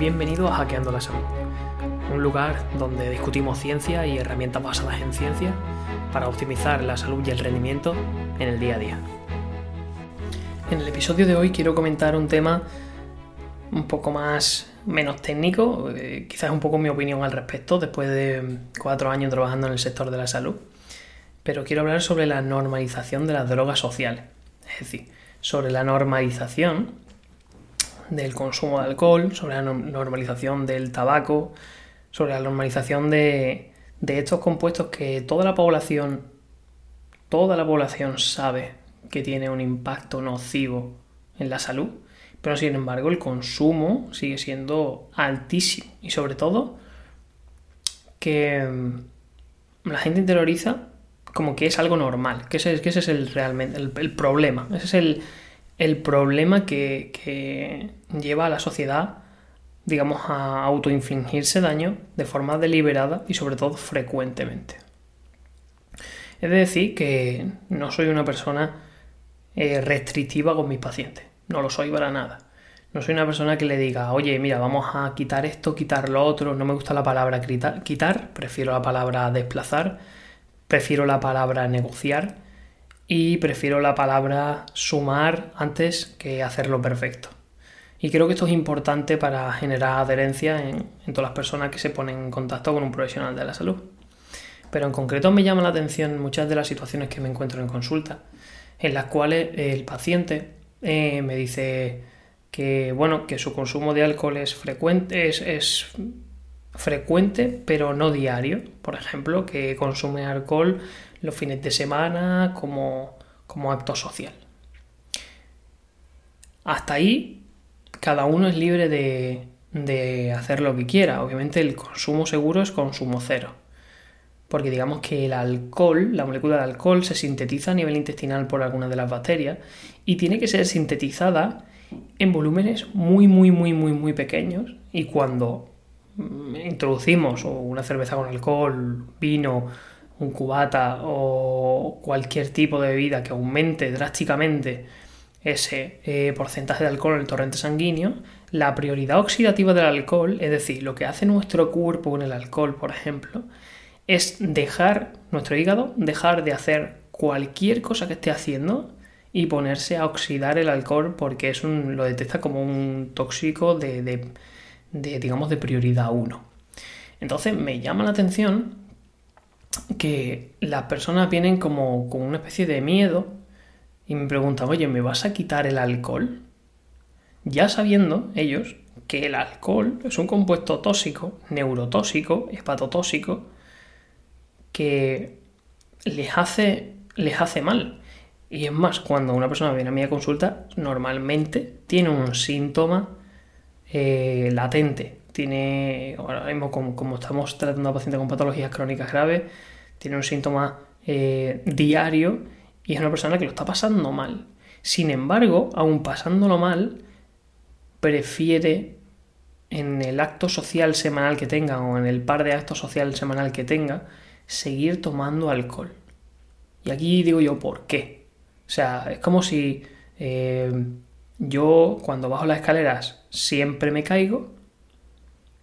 Bienvenido a Hackeando la Salud, un lugar donde discutimos ciencia y herramientas basadas en ciencia para optimizar la salud y el rendimiento en el día a día. En el episodio de hoy quiero comentar un tema un poco más menos técnico, eh, quizás un poco mi opinión al respecto después de cuatro años trabajando en el sector de la salud, pero quiero hablar sobre la normalización de las drogas sociales, es decir, sobre la normalización del consumo de alcohol, sobre la normalización del tabaco, sobre la normalización de, de estos compuestos que toda la población, toda la población sabe que tiene un impacto nocivo en la salud, pero sin embargo el consumo sigue siendo altísimo y sobre todo que mm, la gente interioriza como que es algo normal, que ese, es el realmente el, problema, ese es el, el problema que, lleva a la sociedad, digamos, a autoinfligirse daño de forma deliberada y sobre todo frecuentemente. Es decir, que no soy una persona eh, restrictiva con mis pacientes, no lo soy para nada. No soy una persona que le diga, oye, mira, vamos a quitar esto, quitar lo otro. No me gusta la palabra quitar, prefiero la palabra desplazar, prefiero la palabra negociar y prefiero la palabra sumar antes que hacerlo perfecto. Y creo que esto es importante para generar adherencia en, todas las personas que se ponen en contacto con un profesional de la salud. Pero en concreto me llama la atención muchas de las situaciones que me encuentro en consulta, en las cuales el paciente eh, me dice que bueno, que su consumo de alcohol es frecuente, es, es frecuente, pero no diario. Por ejemplo, que consume alcohol los fines de semana como, como acto social. Hasta ahí, cada uno es libre de, de hacer lo que quiera. Obviamente el consumo seguro es consumo cero. Porque digamos que el alcohol, la molécula de alcohol, se sintetiza a nivel intestinal por algunas de las bacterias y tiene que ser sintetizada en volúmenes muy, muy, muy, muy, muy pequeños. Y cuando mm, introducimos una cerveza con alcohol, vino, un cubata o cualquier tipo de bebida que aumente drásticamente ese eh, porcentaje de alcohol en el torrente sanguíneo, la prioridad oxidativa del alcohol, es decir, lo que hace nuestro cuerpo con el alcohol, por ejemplo, es dejar nuestro hígado, dejar de hacer cualquier cosa que esté haciendo y ponerse a oxidar el alcohol porque es un, lo detecta como un tóxico de, de digamos, de prioridad 1. Entonces me llama la atención que las personas vienen como con una especie de miedo y me preguntan, oye, ¿me vas a quitar el alcohol? Ya sabiendo ellos que el alcohol es un compuesto tóxico, neurotóxico, hepatotóxico, que les hace, les hace mal. Y es más, cuando una persona viene a mi consulta, normalmente tiene un síntoma eh, latente tiene, ahora mismo como, estamos tratando a pacientes con patologías crónicas graves, tiene un síntoma eh, diario y es una persona que lo está pasando mal. Sin embargo, aún pasándolo mal, prefiere en el acto social semanal que tenga o en el par de actos social semanal que tenga, seguir tomando alcohol. Y aquí digo yo, ¿por qué? O sea, es como si eh, yo cuando bajo las escaleras siempre me caigo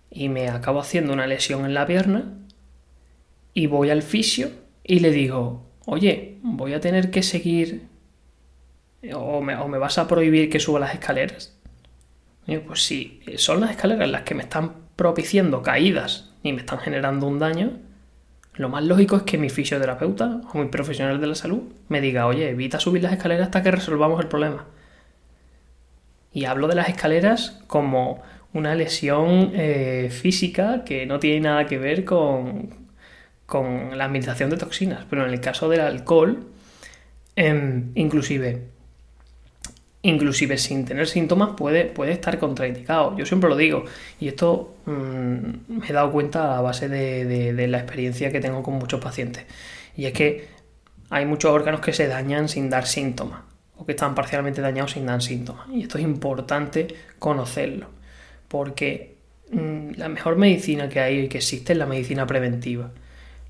y me acabo haciendo una lesión en la pierna y voy al fisio y le digo, oye, voy a tener que seguir o me, vas a prohibir que suba las escaleras. pues si son las escaleras las que me están propiciando caídas y me están generando un daño, lo más lógico es que mi fisioterapeuta o mi profesional de la salud me diga, oye, evita subir las escaleras hasta que resolvamos el problema. Y hablo de las escaleras como una lesión eh, física que no tiene nada que ver con, con, la administración de toxinas. Pero en el caso del alcohol, em, inclusive, inclusive sin tener síntomas puede, puede estar contraindicado. Yo siempre lo digo y esto mm, me he dado cuenta a base de, de la experiencia que tengo con muchos pacientes. Y es que hay muchos órganos que se dañan sin dar síntomas o que están parcialmente dañados sin dar síntomas. Y esto es importante conocerlo porque mm, la mejor medicina que hay y que existe es la medicina preventiva.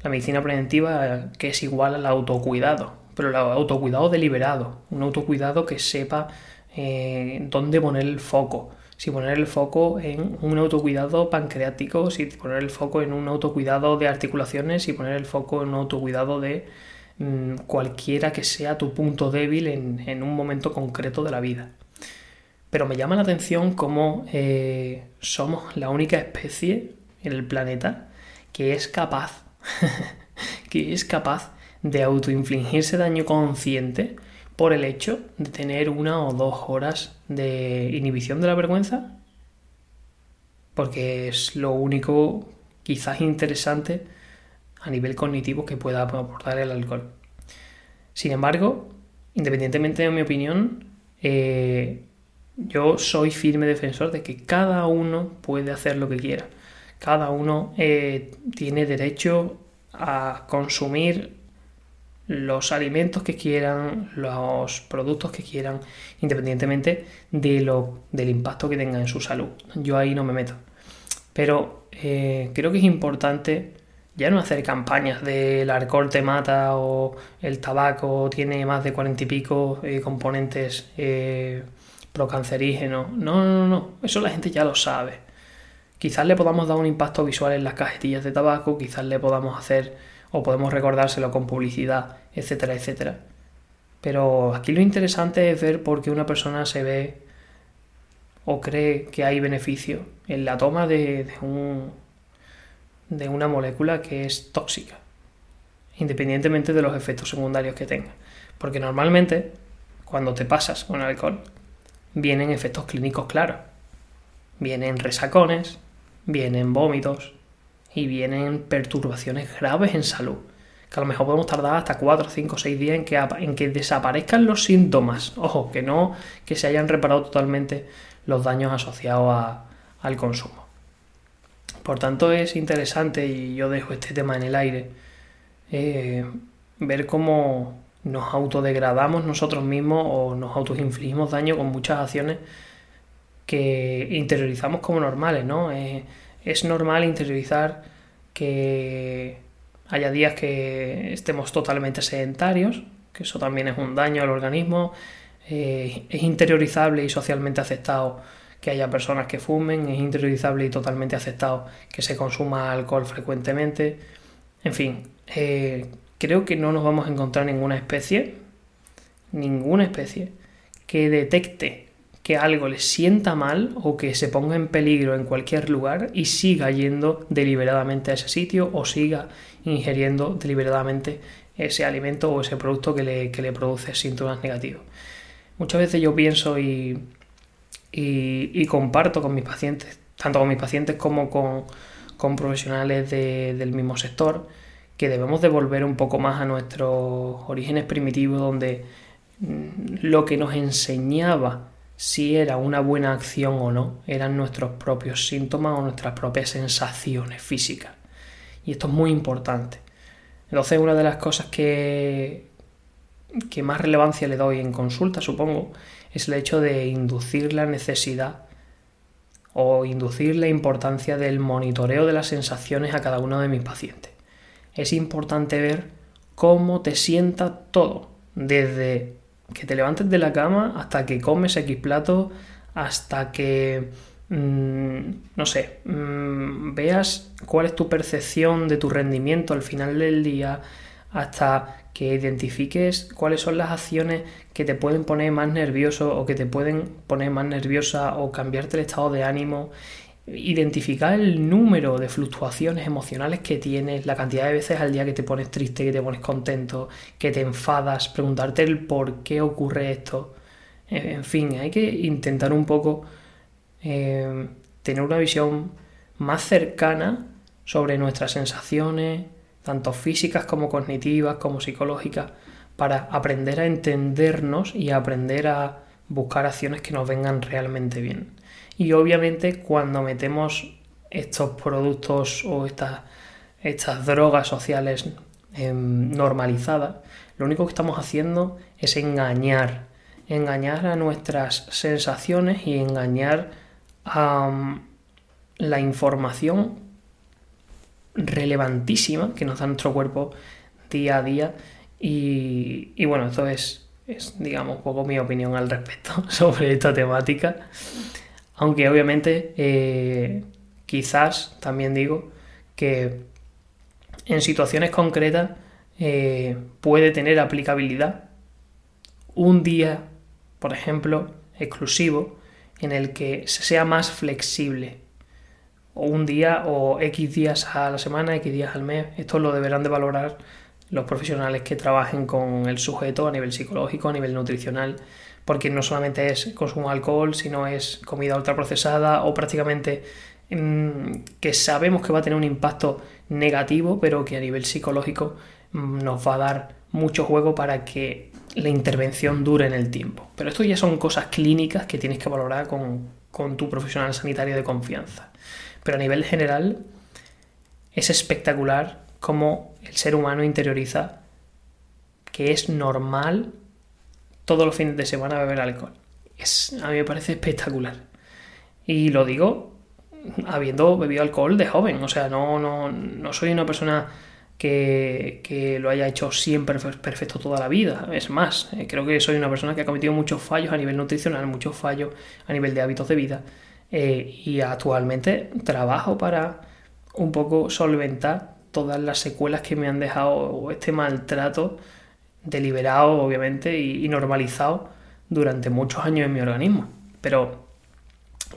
La medicina preventiva que es igual al autocuidado, pero el autocuidado deliberado, un autocuidado que sepa eh, dónde poner el foco. si poner el foco en un autocuidado pancreático, si poner el foco en un autocuidado de articulaciones, si poner el foco en un autocuidado de mm, cualquiera que sea tu punto débil en, un momento concreto de la vida. Pero me llama la atención cómo eh, somos la única especie en el planeta que es capaz, que es capaz de autoinfligirse daño consciente por el hecho de tener una o dos horas de inhibición de la vergüenza, porque es lo único quizás interesante a nivel cognitivo que pueda aportar el alcohol. Sin embargo, independientemente de mi opinión, eh, yo soy firme defensor de que cada uno puede hacer lo que quiera. Cada uno eh, tiene derecho a consumir los alimentos que quieran, los productos que quieran, independientemente de lo, del impacto que tenga en su salud. Yo ahí no me meto. Pero eh, creo que es importante ya no hacer campañas de el alcohol te mata o el tabaco tiene más de cuarenta y pico eh, componentes procancerígenos. No, no, no, eso la gente ya lo sabe. Quizás le podamos dar un impacto visual en las cajetillas de tabaco, quizás le podamos hacer o podemos recordárselo con publicidad, etcétera, etcétera. Pero aquí lo interesante es ver por qué una persona se ve o cree que hay beneficio en la toma de, un, de una molécula que es tóxica, independientemente de los efectos secundarios que tenga. Porque normalmente, cuando te pasas con alcohol, vienen efectos clínicos claros. Vienen resacones, vienen vómitos, y vienen perturbaciones graves en salud. Que a lo mejor podemos tardar hasta 4, 5, 6 días en que, en que desaparezcan los síntomas. Ojo, que no que se hayan reparado totalmente los daños asociados al consumo. Por tanto, es interesante, y yo dejo este tema en el aire, eh, ver cómo nos autodegradamos nosotros mismos o nos autoinfligimos daño con muchas acciones que interiorizamos como normales, ¿no? Es normal interiorizar que haya días que estemos totalmente sedentarios, que eso también es un daño al organismo. Eh, es interiorizable y socialmente aceptado que haya personas que fumen, es interiorizable y totalmente aceptado que se consuma alcohol frecuentemente. En fin, eh, creo que no nos vamos a encontrar ninguna especie, ninguna especie, que detecte que algo le sienta mal o que se ponga en peligro en cualquier lugar y siga yendo deliberadamente a ese sitio o siga ingiriendo deliberadamente ese alimento o ese producto que le, produce síntomas negativos. Muchas veces yo pienso y, y, comparto con mis pacientes, tanto con mis pacientes como con, profesionales del mismo sector, que debemos devolver un poco más a nuestros orígenes primitivos donde mm, lo que nos enseñaba si era una buena acción o no, eran nuestros propios síntomas o nuestras propias sensaciones físicas. Y esto es muy importante. Entonces, una de las cosas que, que más relevancia le doy en consulta, supongo, es el hecho de inducir la necesidad o inducir la importancia del monitoreo de las sensaciones a cada uno de mis pacientes. Es importante ver cómo te sienta todo, desde que te levantes de la cama hasta que comes X plato, hasta que, mm, no sé, mm, veas cuál es tu percepción de tu rendimiento al final del día, hasta que identifiques cuáles son las acciones que te pueden poner más nervioso o que te pueden poner más nerviosa o cambiarte el estado de ánimo identificar el número de fluctuaciones emocionales que tienes, la cantidad de veces al día que te pones triste, que te pones contento, que te enfadas, preguntarte el por qué ocurre esto. En fin, hay que intentar un poco eh, tener una visión más cercana sobre nuestras sensaciones, tanto físicas como cognitivas, como psicológicas, para aprender a entendernos y aprender a buscar acciones que nos vengan realmente bien. Y obviamente cuando metemos estos productos o estas, estas drogas sociales em, normalizadas, lo único que estamos haciendo es engañar, engañar a nuestras sensaciones y engañar a la información relevantísima que nos da nuestro cuerpo día a día. Y, y bueno, esto es, es, digamos, un poco mi opinión al respecto sobre esta temática. Aunque obviamente eh, quizás también digo que en situaciones concretas eh, puede tener aplicabilidad un día, por ejemplo, exclusivo, en el que sea más flexible. O un día o X días a la semana, X días al mes. Esto lo deberán de valorar los profesionales que trabajen con el sujeto a nivel psicológico, a nivel nutricional, porque no solamente es consumo de alcohol, sino es comida ultraprocesada o prácticamente mm, que sabemos que va a tener un impacto negativo, pero que a nivel psicológico mm, nos va a dar mucho juego para que la intervención dure en el tiempo. Pero esto ya son cosas clínicas que tienes que valorar con, con tu profesional sanitario de confianza. Pero a nivel general es espectacular cómo el ser humano interioriza que es normal todos los fines de semana beber alcohol. Es, a mí me parece espectacular. Y lo digo habiendo bebido alcohol de joven. O sea, no, no, no soy una persona que, que, lo haya hecho siempre perfecto toda la vida. Es más, eh, creo que soy una persona que ha cometido muchos fallos a nivel nutricional, muchos fallos a nivel de hábitos de vida. Eh, y actualmente trabajo para un poco solventar todas las secuelas que me han dejado este maltrato deliberado, obviamente, y, normalizado durante muchos años en mi organismo. Pero,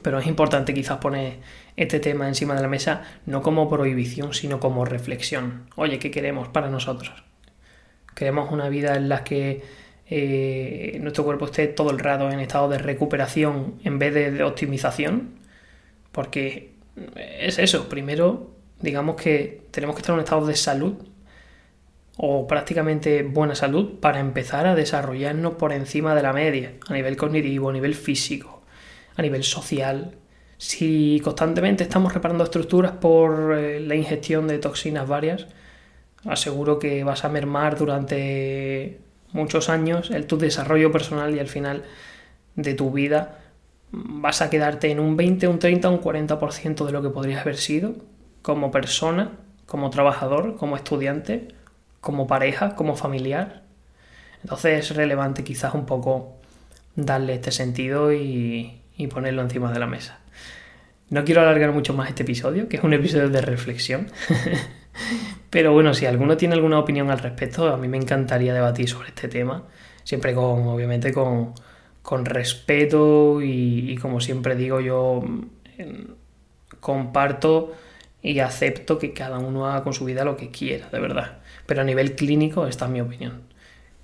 pero es importante quizás poner este tema encima de la mesa no como prohibición, sino como reflexión. Oye, ¿qué queremos para nosotros? ¿Queremos una vida en la que eh, nuestro cuerpo esté todo el rato en estado de recuperación en vez de, de optimización? Porque es eso, primero digamos que tenemos que estar en un estado de salud o prácticamente buena salud para empezar a desarrollarnos por encima de la media, a nivel cognitivo, a nivel físico, a nivel social. Si constantemente estamos reparando estructuras por eh, la ingestión de toxinas varias, aseguro que vas a mermar durante muchos años el tu desarrollo personal y al final de tu vida vas a quedarte en un 20, un 30, un 40% de lo que podrías haber sido como persona, como trabajador, como estudiante, como pareja, como familiar. Entonces es relevante quizás un poco darle este sentido y, ponerlo encima de la mesa. No quiero alargar mucho más este episodio, que es un episodio de reflexión. Pero bueno, si alguno tiene alguna opinión al respecto, a mí me encantaría debatir sobre este tema. Siempre con, obviamente, con, respeto y, y, como siempre digo, yo mm, comparto y acepto que cada uno haga con su vida lo que quiera, de verdad. Pero a nivel clínico, esta es mi opinión.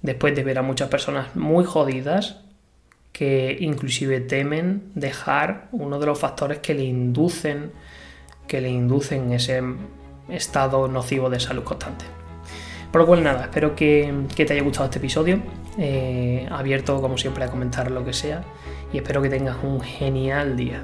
Después de ver a muchas personas muy jodidas que inclusive temen dejar uno de los factores que le inducen que le inducen ese estado nocivo de salud constante. Por lo cual nada, espero que, te haya gustado este episodio. Eh, abierto como siempre a comentar lo que sea y espero que tengas un genial día.